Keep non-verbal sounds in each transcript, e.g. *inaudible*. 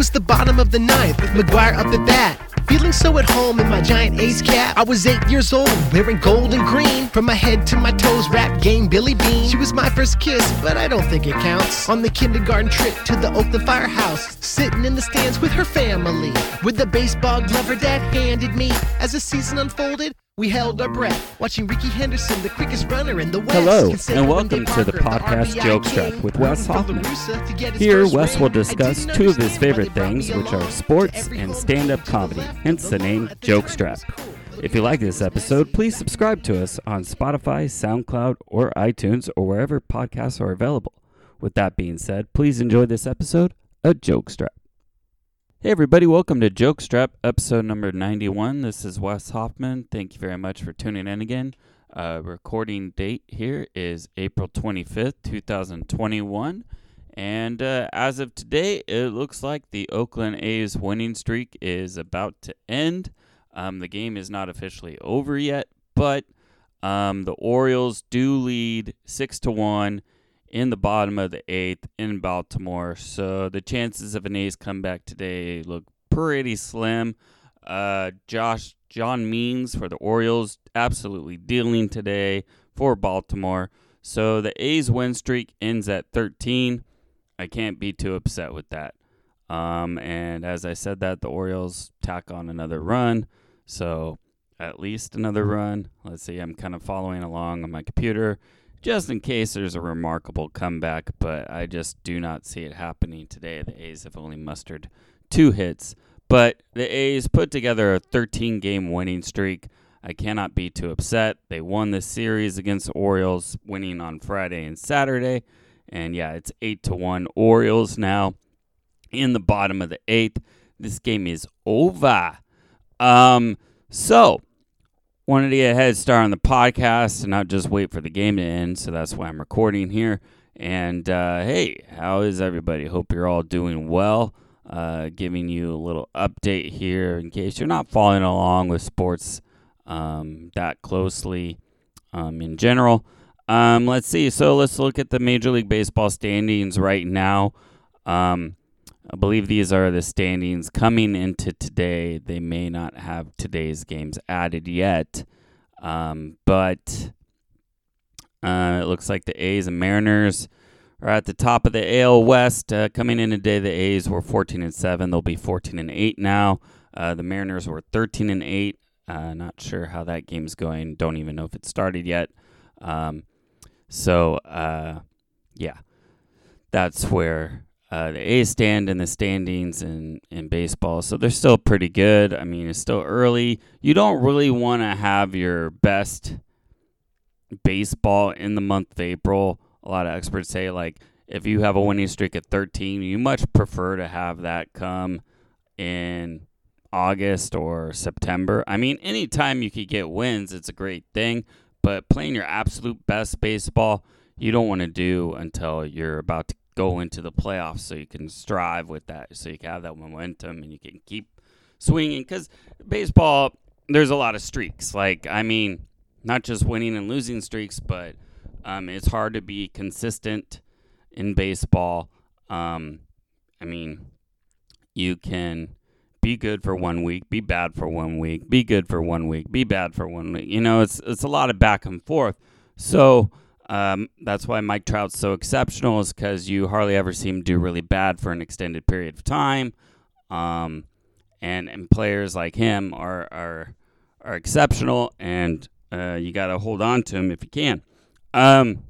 was the bottom of the ninth with McGuire up at bat. Feeling so at home in my giant A's cap. I was eight years old, wearing gold and green. From my head to my toes, rap game Billy Beane. She was my first kiss, but I don't think it counts. On the kindergarten trip to the Oakland Firehouse, sitting in the stands with her family. With the baseball glove her dad handed me. As the season unfolded, we held our breath, watching Rickey Henderson, the quickest runner in the West. Hello, and welcome to the podcast RBI Jokestrap king, with Wes rooting for La Hoffman. Russa to get his Here, Wes will discuss two of his favorite things, which are sports and stand up comedy, hence the name Joke think that was Jokestrap. cool. If you like this episode, please subscribe to us on Spotify, SoundCloud, or iTunes, or wherever podcasts are available. With that being said, please enjoy this episode of Jokestrap. Hey everybody, welcome to Jokestrap, episode number 91. This is Wes Hoffman. Thank you very much for tuning in again. Uh, recording date here is April 25th, 2021. And uh, as of today, it looks like the Oakland A's winning streak is about to end. Um, the game is not officially over yet, but um, the Orioles do lead six to one in the bottom of the eighth in Baltimore. So the chances of an A's comeback today look pretty slim. Uh, Josh John Means for the Orioles absolutely dealing today for Baltimore. So the A's win streak ends at 13. I can't be too upset with that. Um, and as I said that, the Orioles tack on another run. So at least another run. Let's see, I'm kind of following along on my computer just in case there's a remarkable comeback, but I just do not see it happening today. The A's have only mustered two hits, but the A's put together a 13 game winning streak. I cannot be too upset. They won this series against the Orioles, winning on Friday and Saturday. And yeah, it's 8 to 1 Orioles now in the bottom of the eighth. This game is over. Um, so wanted to get a head start on the podcast and not just wait for the game to end. So that's why I'm recording here. And uh, hey, how is everybody? Hope you're all doing well. Uh, giving you a little update here in case you're not following along with sports um, that closely um, in general. Um, let's see. So let's look at the Major League Baseball standings right now. Um, I believe these are the standings coming into today. They may not have today's games added yet, um, but uh, it looks like the A's and Mariners are at the top of the AL West. Uh, coming in today, the A's were 14 and seven. They'll be 14 and eight now. Uh, the Mariners were 13 and eight. Uh, not sure how that game's going. Don't even know if it started yet. Um, so uh, yeah, that's where uh, the A's stand in the standings in, in baseball. So they're still pretty good. I mean, it's still early. You don't really want to have your best baseball in the month of April. A lot of experts say, like, if you have a winning streak at 13, you much prefer to have that come in August or September. I mean, anytime you could get wins, it's a great thing. But playing your absolute best baseball, you don't want to do until you're about to go into the playoffs so you can strive with that so you can have that momentum and you can keep swinging. Because baseball there's a lot of streaks. Like i mean not just winning and losing streaks but um, it's hard to be consistent in baseball. Um, i mean you can be good for one week be bad for one week be good for one week be bad for one week. You know it's it's a lot of back and forth. So um, that's why Mike Trout's so exceptional, is because you hardly ever see him do really bad for an extended period of time. Um, and and players like him are are are exceptional, and uh, you got to hold on to him if you can. Um,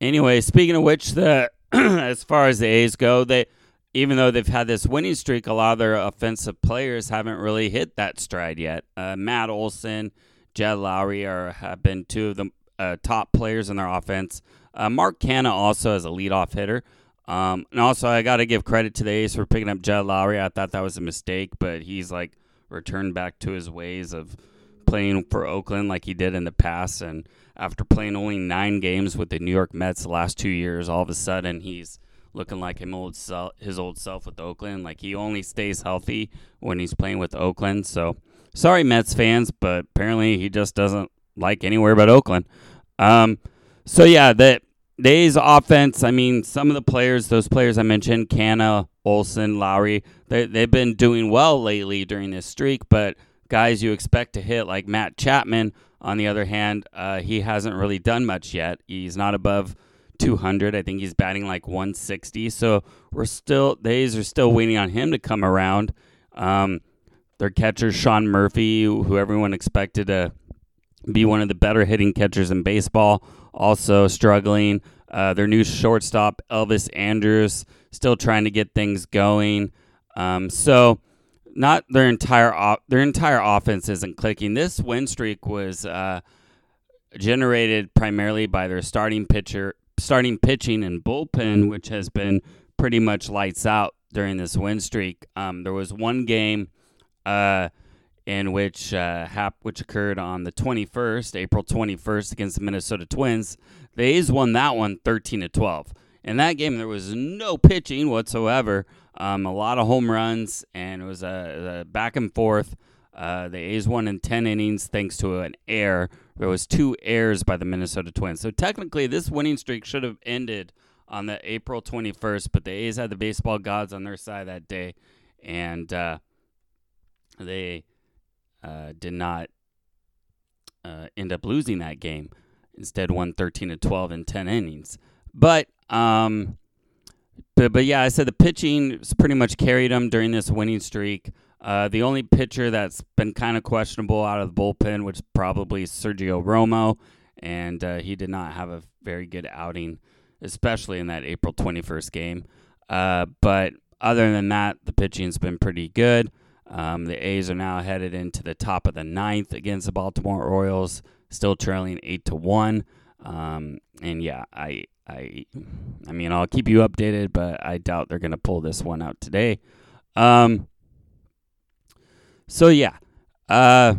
anyway, speaking of which, the *clears throat* as far as the A's go, they even though they've had this winning streak, a lot of their offensive players haven't really hit that stride yet. Uh, Matt Olson, Jed Lowrie are have been two of the uh, top players in their offense. Uh, Mark Canha also as a leadoff hitter. Um, and also, I got to give credit to the A's for picking up Jed Lowrie. I thought that was a mistake, but he's like returned back to his ways of playing for Oakland like he did in the past. And after playing only nine games with the New York Mets the last two years, all of a sudden he's looking like him old his old self with Oakland. Like he only stays healthy when he's playing with Oakland. So sorry, Mets fans, but apparently he just doesn't like anywhere but Oakland. Um, so yeah, the A's offense. I mean, some of the players, those players I mentioned, Canha, Olson, Lowrie. They they've been doing well lately during this streak, but guys you expect to hit like Matt Chapman, on the other hand, uh, he hasn't really done much yet. He's not above 200. I think he's batting like 160. So we're still, the A's are still waiting on him to come around. Um, their catcher, Sean Murphy, who everyone expected to be one of the better hitting catchers in baseball, also struggling. Uh, their new shortstop, Elvis Andrus, still trying to get things going. Um, so, not their entire their entire offense isn't clicking. This win streak was uh, generated primarily by their starting pitcher, starting pitching and bullpen, which has been pretty much lights out during this win streak. Um, there was one game uh, in which uh, hap- which occurred on the 21st, April 21st, against the Minnesota Twins. The A's won that one 13 to 12. In that game, there was no pitching whatsoever. Um, a lot of home runs, and it was a, a back and forth. Uh, the A's won in 10 innings thanks to an error. There was two errors by the Minnesota Twins. So technically, this winning streak should have ended on the April 21st, but the A's had the baseball gods on their side that day, and uh, they uh, did not uh, end up losing that game. Instead, won 13 to 12 in 10 innings. But um, but but yeah, I said the pitching pretty much carried them during this winning streak. Uh, the only pitcher that's been kind of questionable out of the bullpen, which probably Sergio Romo, and uh, he did not have a very good outing, especially in that April 21st game. Uh, but other than that, the pitching's been pretty good. Um, the A's are now headed into the top of the ninth against the Baltimore Orioles, still trailing eight to one. Um, and yeah, I I I mean, I'll keep you updated, but I doubt they're going to pull this one out today. Um so yeah. Uh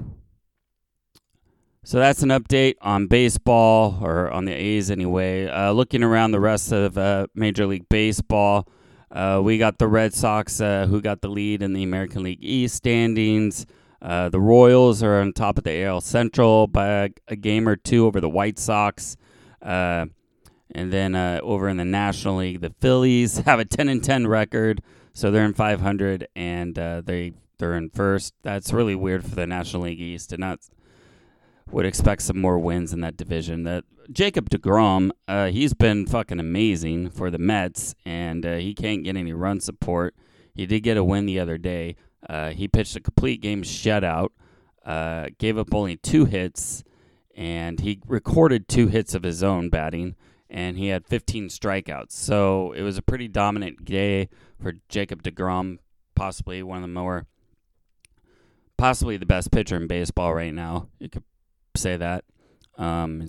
so that's an update on baseball or on the A's anyway. Uh, looking around the rest of uh, Major League Baseball, uh, we got the Red Sox uh, who got the lead in the American League East standings. Uh, the Royals are on top of the AL Central by a, a game or two over the White Sox. Uh, and then uh, over in the National League, the Phillies *laughs* have a 10 and 10 record, so they're in 500 and uh, they they're in first. That's really weird for the National League East, to not would expect some more wins in that division. That Jacob Degrom, uh, he's been fucking amazing for the Mets, and uh, he can't get any run support. He did get a win the other day. Uh, he pitched a complete game shutout, uh, gave up only two hits, and he recorded two hits of his own batting and he had 15 strikeouts. So it was a pretty dominant day for Jacob DeGrom, possibly one of the more, possibly the best pitcher in baseball right now. You could say that. Um,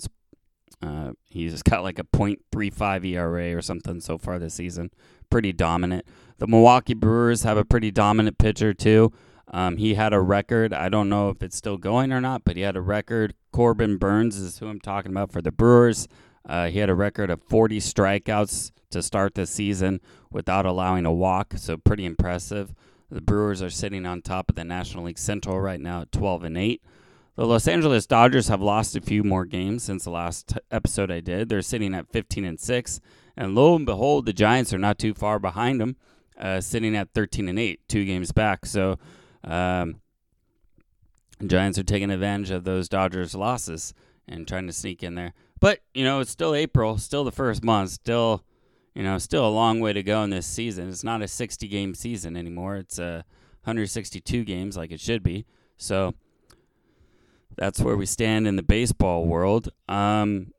uh, he's *laughs* got like a .35 ERA or something so far this season. Pretty dominant. The Milwaukee Brewers have a pretty dominant pitcher too. Um, he had a record. I don't know if it's still going or not, but he had a record. Corbin Burnes is who I'm talking about for the Brewers. Uh, he had a record of 40 strikeouts to start the season without allowing a walk, so pretty impressive. The Brewers are sitting on top of the National League Central right now at 12 and 8. The Los Angeles Dodgers have lost a few more games since the last episode I did. They're sitting at 15 and 6, and lo and behold, the Giants are not too far behind them, uh, sitting at 13 and 8, two games back. So, um, Giants are taking advantage of those Dodgers losses and trying to sneak in there. But, you know, it's still April, still the first month, still, you know, still a long way to go in this season. It's not a 60 game season anymore. It's a 162 games like it should be. So that's where we stand in the baseball world. Um,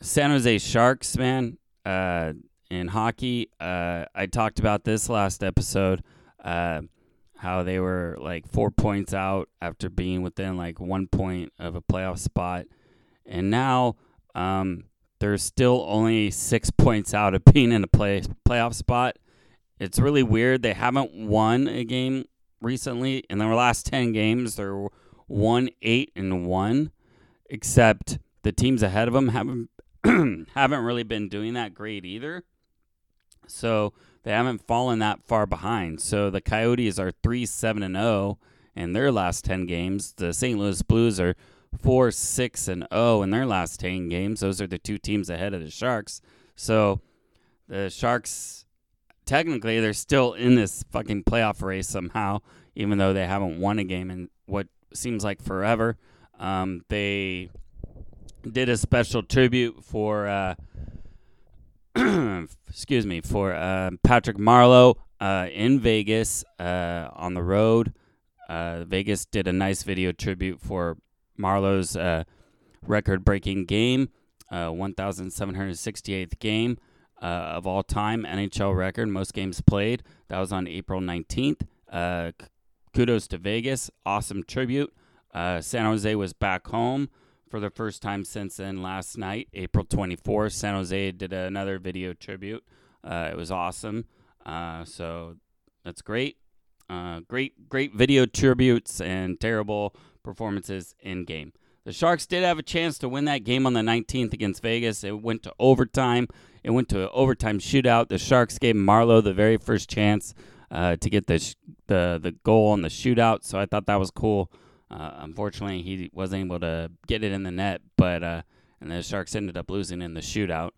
San Jose Sharks, man, uh, in hockey, uh, I talked about this last episode. Uh, how they were like four points out after being within like one point of a playoff spot and now um, they're still only six points out of *laughs* being in a play playoff spot. It's really weird. They haven't won a game recently. In their last ten games, they're one eight and one, except the teams ahead of them haven't *clears throat* haven't really been doing that great either. So they haven't fallen that far behind. So the Coyotes are three seven and zero oh in their last ten games. The St. Louis Blues are four, six, and zero oh in their last ten games. Those are the two teams ahead of the Sharks. So the Sharks technically they're still in this fucking playoff race somehow, even though they haven't won a game in what seems like forever. Um, they did a special tribute for, uh, *clears throat* excuse me, for uh, Patrick Marleau uh, in Vegas uh, on the road. Uh, Vegas did a nice video tribute for Marleau's uh, record-breaking game, 1,768th game of all time, NHL record, most games played. That was on April 19th. Kudos to Vegas, awesome tribute. San Jose was back home for the first time since then last night, April 24th. San Jose did another video tribute. Uh, it was awesome. Uh, so that's great. Uh, great, great video tributes and terrible performances in game. The Sharks did have a chance to win that game on the 19th against Vegas. It went to overtime. It went to an overtime shootout. The Sharks gave Marleau the very first chance uh, to get the, sh- the the goal on the shootout. So I thought that was cool. Uh, unfortunately, he wasn't able to get it in the net, but uh, and the Sharks ended up losing in the shootout.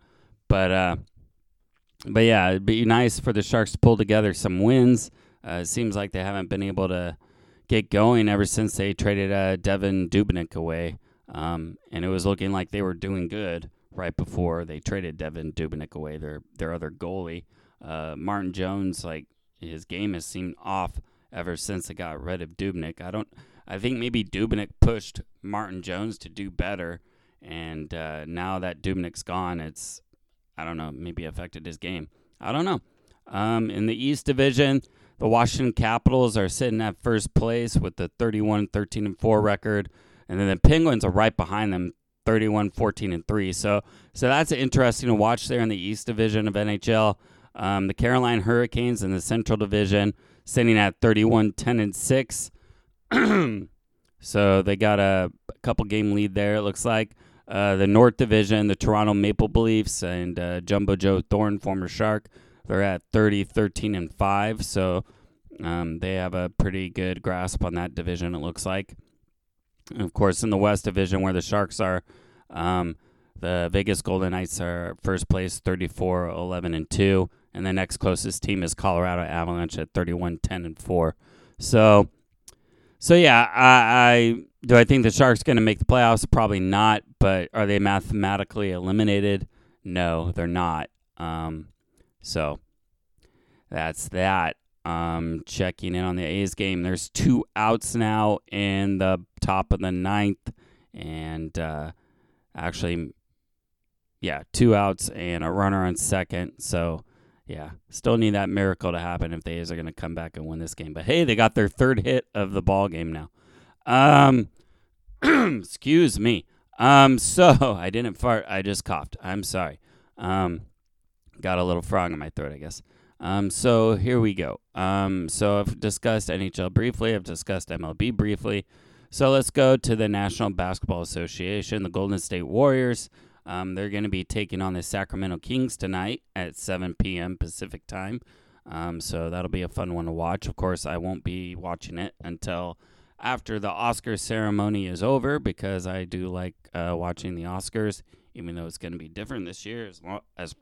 But uh, but yeah, it'd be nice for the Sharks to pull together some wins. Uh, it seems like they haven't been able to get going ever since they traded uh, Devan Dubnyk away, um, and it was looking like they were doing good right before they traded Devan Dubnyk away, their their other goalie. Uh, Martin Jones, like his game has seemed off ever since they got rid of Dubnyk. I don't. I think maybe Dubnyk pushed Martin Jones to do better, and uh, now that Dubnyk's gone, it's I don't know, maybe affected his game. I don't know. Um, in the East Division, the Washington Capitals are sitting at first place with the 31 13 and 4 record, and then the Penguins are right behind them, 31 14 and 3. So, so that's interesting to watch there in the East Division of NHL. Um, the Carolina Hurricanes in the Central Division sitting at 31 10 and 6. *clears throat* so they got a, a, couple game lead there. It looks like uh, the North Division, the Toronto Maple Leafs and uh, Jumbo Joe Thorn, former Shark, they're at 30, 13, and five. So um, they have a pretty good grasp on that division. It looks like. And of course, in the West Division, where the Sharks are, um, the Vegas Golden Knights are first place, 34, 11, and two, and the next closest team is Colorado Avalanche at 31, 10, and four. So so yeah, I, I do. I think the Sharks going to make the playoffs. Probably not. But are they mathematically eliminated? No, they're not. Um, so that's that. Um, checking in on the A's game. There's two outs now in the top of the ninth, and uh, actually, yeah, two outs and a runner on second. So yeah, still need that miracle to happen if the A's are going to come back and win this game. But hey, they got their third hit of the ball game now. Um, *clears throat* excuse me. Um, so *laughs* I didn't fart. I just coughed. I'm sorry. Um, got a little frog in my throat, I guess. Um, so here we go. Um, so I've discussed NHL briefly. I've discussed MLB briefly. So let's go to the National Basketball Association, the Golden State Warriors. Um, they're going to be taking on the Sacramento Kings tonight at 7 p.m. Pacific time. Um, so that'll be a fun one to watch. Of course, I won't be watching it until after the Oscar ceremony is over because I do like uh, watching the Oscars, even though it's going to be different this year, as as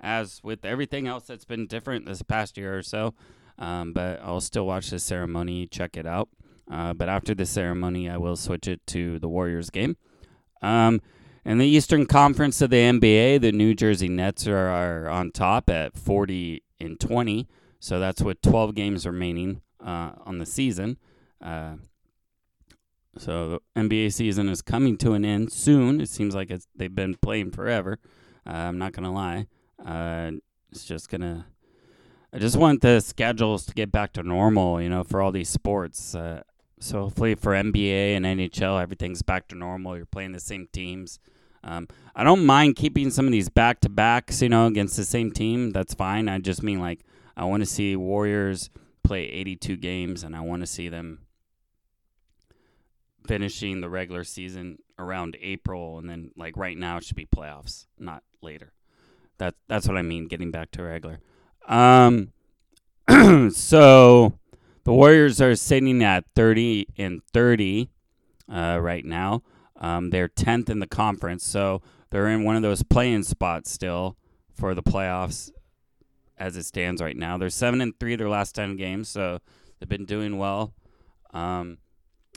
as with everything else that's been different this past year or so. Um, but I'll still watch the ceremony, check it out. Uh, but after the ceremony, I will switch it to the Warriors game. Um, in the Eastern Conference of the NBA, the New Jersey Nets are, on top at 40 and 20. So that's with 12 games remaining uh, on the season. Uh, so the NBA season is coming to an end soon. It seems like it's, they've been playing forever. Uh, I'm not gonna lie. Uh, it's just gonna. I just want the schedules to get back to normal. You know, for all these sports. Uh, so hopefully for NBA and NHL, everything's back to normal. You're playing the same teams. Um, I don't mind keeping some of these back to backs, you know, against the same team. That's fine. I just mean like I want to see Warriors play 82 games, and I want to see them finishing the regular season around April, and then like right now it should be playoffs, not later. That that's what I mean. Getting back to regular. Um, *clears throat* so the Warriors are sitting at 30 and 30 uh, right now. Um, they're 10th in the conference, so they're in one of those playing spots still for the playoffs as it stands right now. They're seven and three their last ten games, so they've been doing well. Um,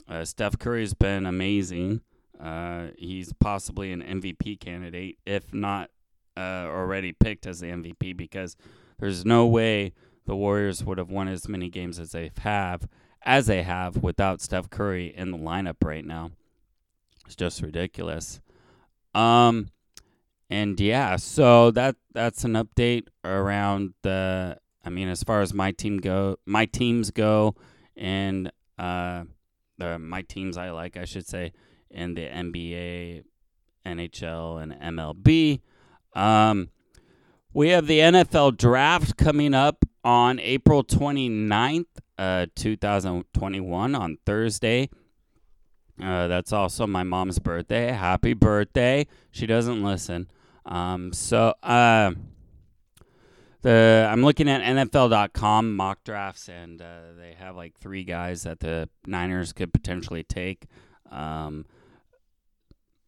uh, Steph Curry's been amazing. Uh, he's possibly an MVP candidate, if not uh, already picked as the MVP, because there's no way the Warriors would have won as many games as they have as they have without Steph Curry in the lineup right now. It's just ridiculous. Um, and yeah, so that that's an update around the. I mean, as far as my team go, my teams go, and uh, the my teams I like, I should say, in the NBA, NHL, and MLB. Um, we have the NFL draft coming up on April 29th, uh, 2021, on Thursday. Uh, that's also my mom's birthday. Happy birthday. She doesn't listen. Um, so uh, the I'm looking at NFL.com mock drafts, and uh, they have like three guys that the Niners could potentially take. Um,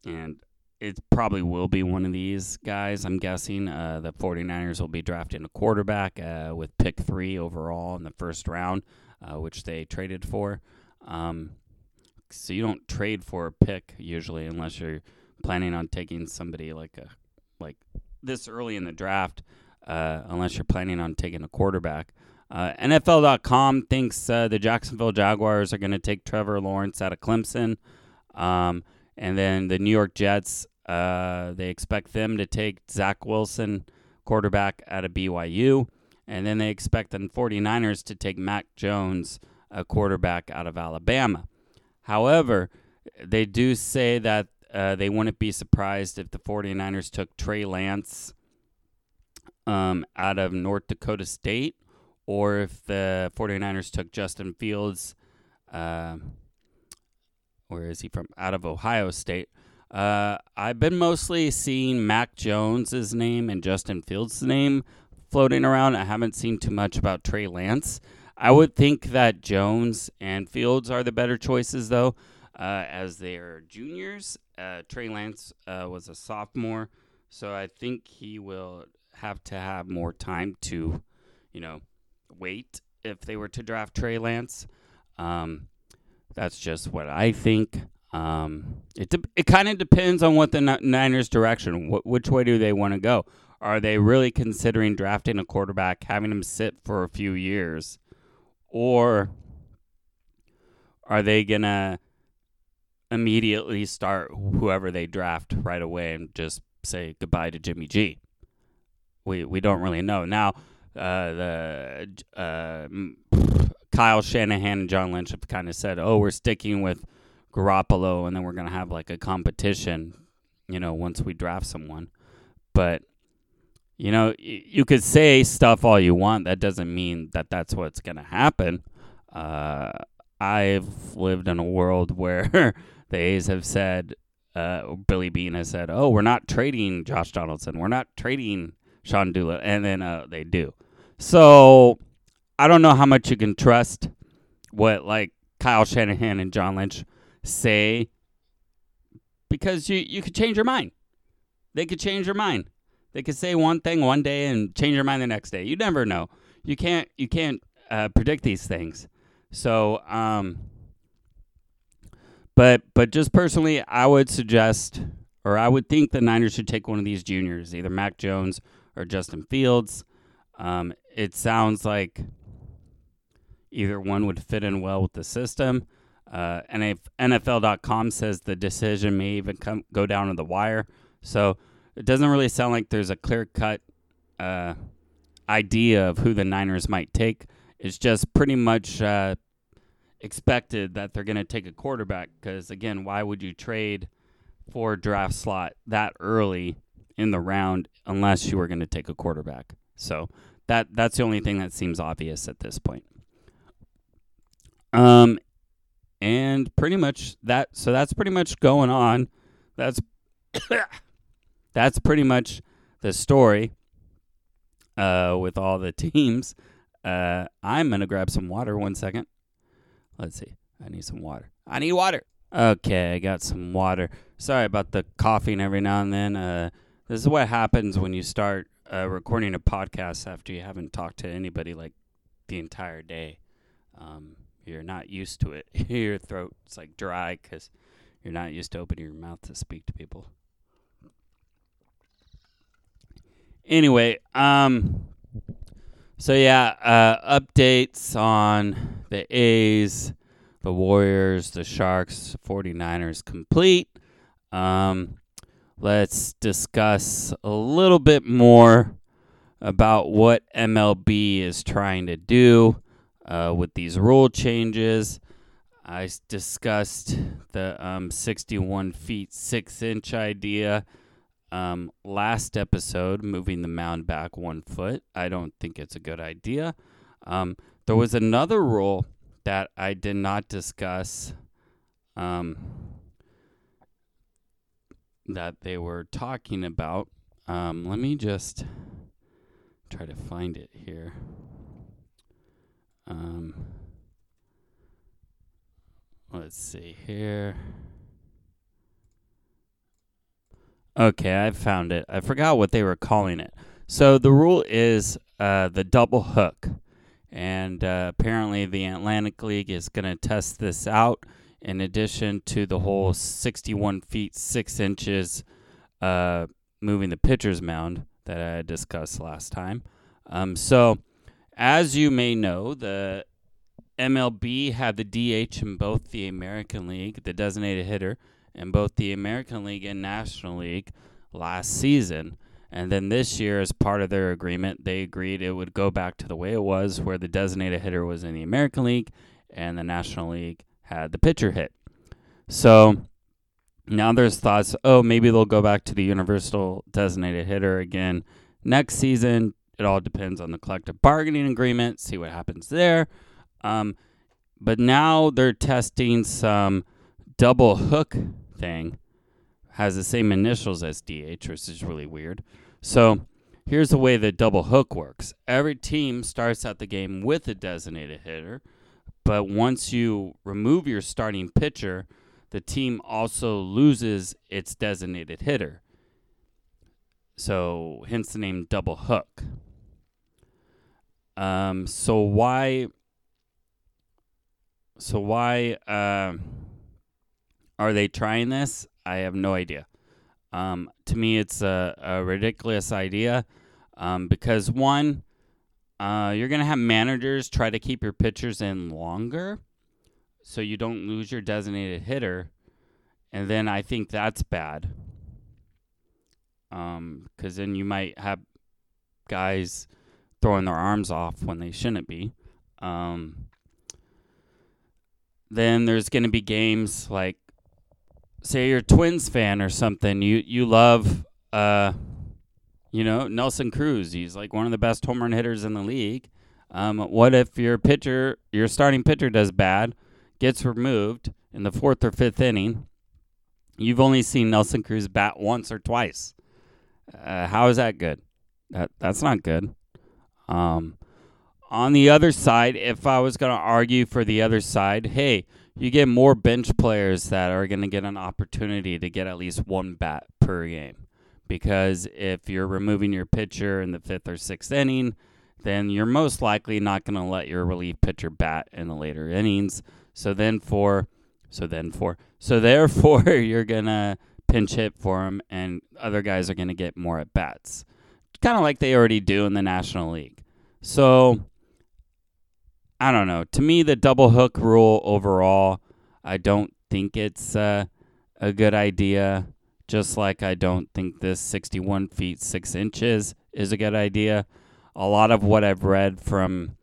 and it probably will be one of these guys. I'm guessing uh, the 49ers will be drafting a quarterback uh, with pick three overall in the first round, uh, which they traded for. Um, so you don't trade for a pick usually unless you're planning on taking somebody like a like this early in the draft, uh, unless you're planning on taking a quarterback. Uh, NFL.com thinks uh, the Jacksonville Jaguars are going to take Trevor Lawrence out of Clemson. Um, and then the New York Jets, uh, they expect them to take Zach Wilson, quarterback out of BYU. And then they expect the 49ers to take Mac Jones, a quarterback out of Alabama. However, they do say that uh, they wouldn't be surprised if the 49ers took Trey Lance um, out of North Dakota State or if the 49ers took Justin Fields. Uh, where is he from? Out of Ohio State. Uh, I've been mostly seeing Mac Jones's name and Justin Fields' name floating around. I haven't seen too much about Trey Lance. I would think that Jones and Fields are the better choices, though, uh, as they are juniors. Uh, Trey Lance uh, was a sophomore, so I think he will have to have more time to, you know, wait if they were to draft Trey Lance. Um, that's just what I think. Um, it de- it kind of depends on what the Niners' direction. Wh- which way do they want to go? Are they really considering drafting a quarterback, having him sit for a few years, or are they gonna immediately start whoever they draft right away and just say goodbye to Jimmy G? We we don't really know now. Uh, the uh, Kyle Shanahan and John Lynch have kind of said, "Oh, we're sticking with Garoppolo, and then we're gonna have like a competition, you know, once we draft someone." But you know, you could say stuff all you want. That doesn't mean that that's what's gonna happen. Uh, I've lived in a world where *laughs* the A's have said, uh, Billy Beane has said, "Oh, we're not trading Josh Donaldson. We're not trading Sean Doolittle," and then uh, they do. So I don't know how much you can trust what like Kyle Shanahan and John Lynch say because you you could change your mind. They could change your mind. They could say one thing one day and change your mind the next day. You never know. You can't you can't uh, predict these things. So, um, but but just personally, I would suggest or I would think the Niners should take one of these juniors, either Mac Jones or Justin Fields. Um, it sounds like Either one would fit in well with the system. Uh, and if NFL.com says the decision may even come go down to the wire, so it doesn't really sound like there's a clear cut uh, idea of who the Niners might take. It's just pretty much uh, expected that they're going to take a quarterback because again, why would you trade for draft slot that early in the round unless you were going to take a quarterback? So that that's the only thing that seems obvious at this point. Um, and pretty much that. So that's pretty much going on. That's *coughs* that's pretty much the story. Uh, with all the teams. Uh, I'm gonna grab some water. One second. Let's see. I need some water. I need water. Okay, I got some water. Sorry about the coughing every now and then. Uh, This is what happens when you start uh, recording a podcast after you haven't talked to anybody like the entire day. Um, you're not used to it. *laughs* your throat's like dry because you're not used to opening your mouth to speak to people. Anyway, um, so yeah, uh, updates on the A's, the Warriors, the Sharks, 49ers complete. Um, let's discuss a little bit more about what MLB is trying to do uh, with these rule changes. I discussed the um, 61 feet 6 inch idea um, last episode, moving the mound back one foot. I don't think it's a good idea. Um, there was another rule that I did not discuss um, that they were talking about. Um, let me just try to find it here. Let's see here. Okay, I found it. I forgot what they were calling it. So the rule is uh, the double hook. And uh, apparently, the Atlantic League is going to test this out in addition to the whole 61 feet 6 inches uh, moving the pitcher's mound that I discussed last time. Um, so, as you may know, the MLB had the DH in both the American League, the designated hitter, in both the American League and National League last season. And then this year, as part of their agreement, they agreed it would go back to the way it was, where the designated hitter was in the American League and the National League had the pitcher hit. So now there's thoughts, oh, maybe they'll go back to the universal designated hitter again next season. It all depends on the collective bargaining agreement, see what happens there. Um, but now they're testing some double hook thing. Has the same initials as DH, which is really weird. So here's the way the double hook works every team starts out the game with a designated hitter, but once you remove your starting pitcher, the team also loses its designated hitter. So, hence the name double hook. Um, so why? So why uh, are they trying this? I have no idea. Um, to me, it's a, a ridiculous idea um, because one, uh, you're gonna have managers try to keep your pitchers in longer, so you don't lose your designated hitter, and then I think that's bad. Um, because then you might have guys throwing their arms off when they shouldn't be. Um, then there's going to be games like, say you're a Twins fan or something. You you love, uh, you know, Nelson Cruz. He's like one of the best home run hitters in the league. Um, what if your pitcher, your starting pitcher, does bad, gets removed in the fourth or fifth inning? You've only seen Nelson Cruz bat once or twice. Uh, how is that good? That that's not good. Um, on the other side, if I was going to argue for the other side, hey, you get more bench players that are going to get an opportunity to get at least one bat per game. Because if you're removing your pitcher in the fifth or sixth inning, then you're most likely not going to let your relief pitcher bat in the later innings. So then for, so then for, so *laughs* therefore you're going to pinch hit for him, and other guys are going to get more at bats kind of like they already do in the National League. So I don't know. To me, the double hook rule overall, I don't think it's uh, a good idea. Just like I don't think this 61 feet 6 inches is a good idea. A lot of what I've read from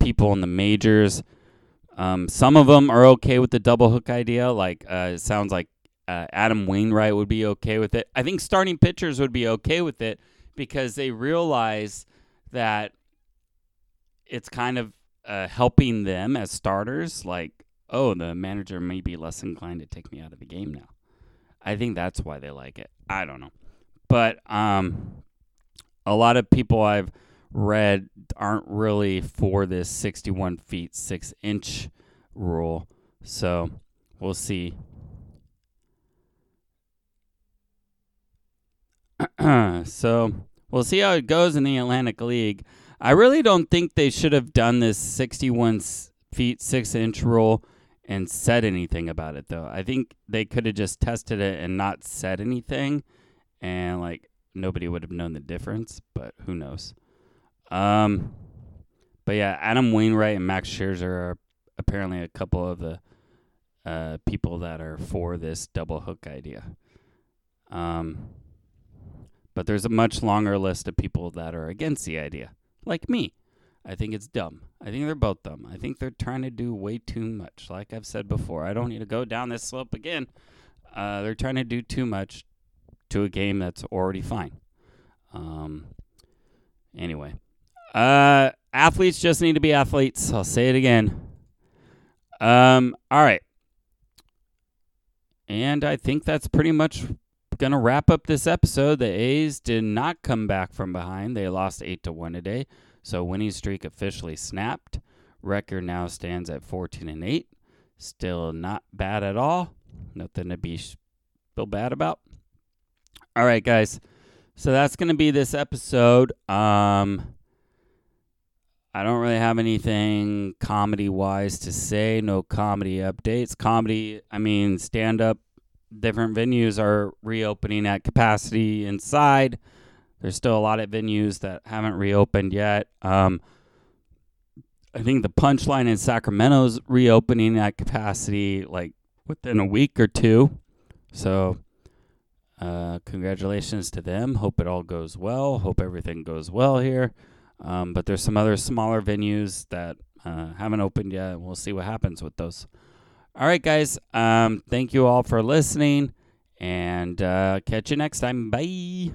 people in the majors, um, some of them are okay with the double hook idea. Like, uh, it sounds like uh, Adam Wainwright would be okay with it. I think starting pitchers would be okay with it because they realize that it's kind of uh, helping them as starters. Like, oh, the manager may be less inclined to take me out of the game now. I think that's why they like it. I don't know, but um, a lot of people I've read aren't really for this 61 feet 6 inch rule. So we'll see. *clears throat* so we'll see how it goes in the Atlantic League. I really don't think they should have done this 61 feet 6 inch rule and said anything about it, though. I think they could have just tested it and not said anything, and like nobody would have known the difference, but who knows. Um, but yeah, Adam Wainwright and Max Scherzer are apparently a couple of the uh, people that are for this double hook idea. Um, but there's a much longer list of people that are against the idea, like me. I think it's dumb. I think they're both dumb. I think they're trying to do way too much. Like I've said before, I don't need to go down this slope again. Uh, they're trying to do too much to a game that's already fine. Um, anyway, uh, athletes just need to be athletes. I'll say it again. Um, all right. And I think that's pretty much going to wrap up this episode. The A's did not come back from behind. They lost 8 to 1 today. So winning streak officially snapped. Record now stands at 14 and 8. Still not bad at all. Nothing to be feel bad about. All right, guys. So that's going to be this episode. Um I don't really have anything comedy wise to say. No comedy updates. Comedy, I mean, stand up, different venues are reopening at capacity inside. There's still a lot of venues that haven't reopened yet. Um, I think the punchline in Sacramento's reopening at capacity like within a week or two. So, uh, congratulations to them. Hope it all goes well. Hope everything goes well here. Um, but there's some other smaller venues that uh, haven't opened yet. We'll see what happens with those. All right, guys. Um, thank you all for listening, and uh, catch you next time. Bye.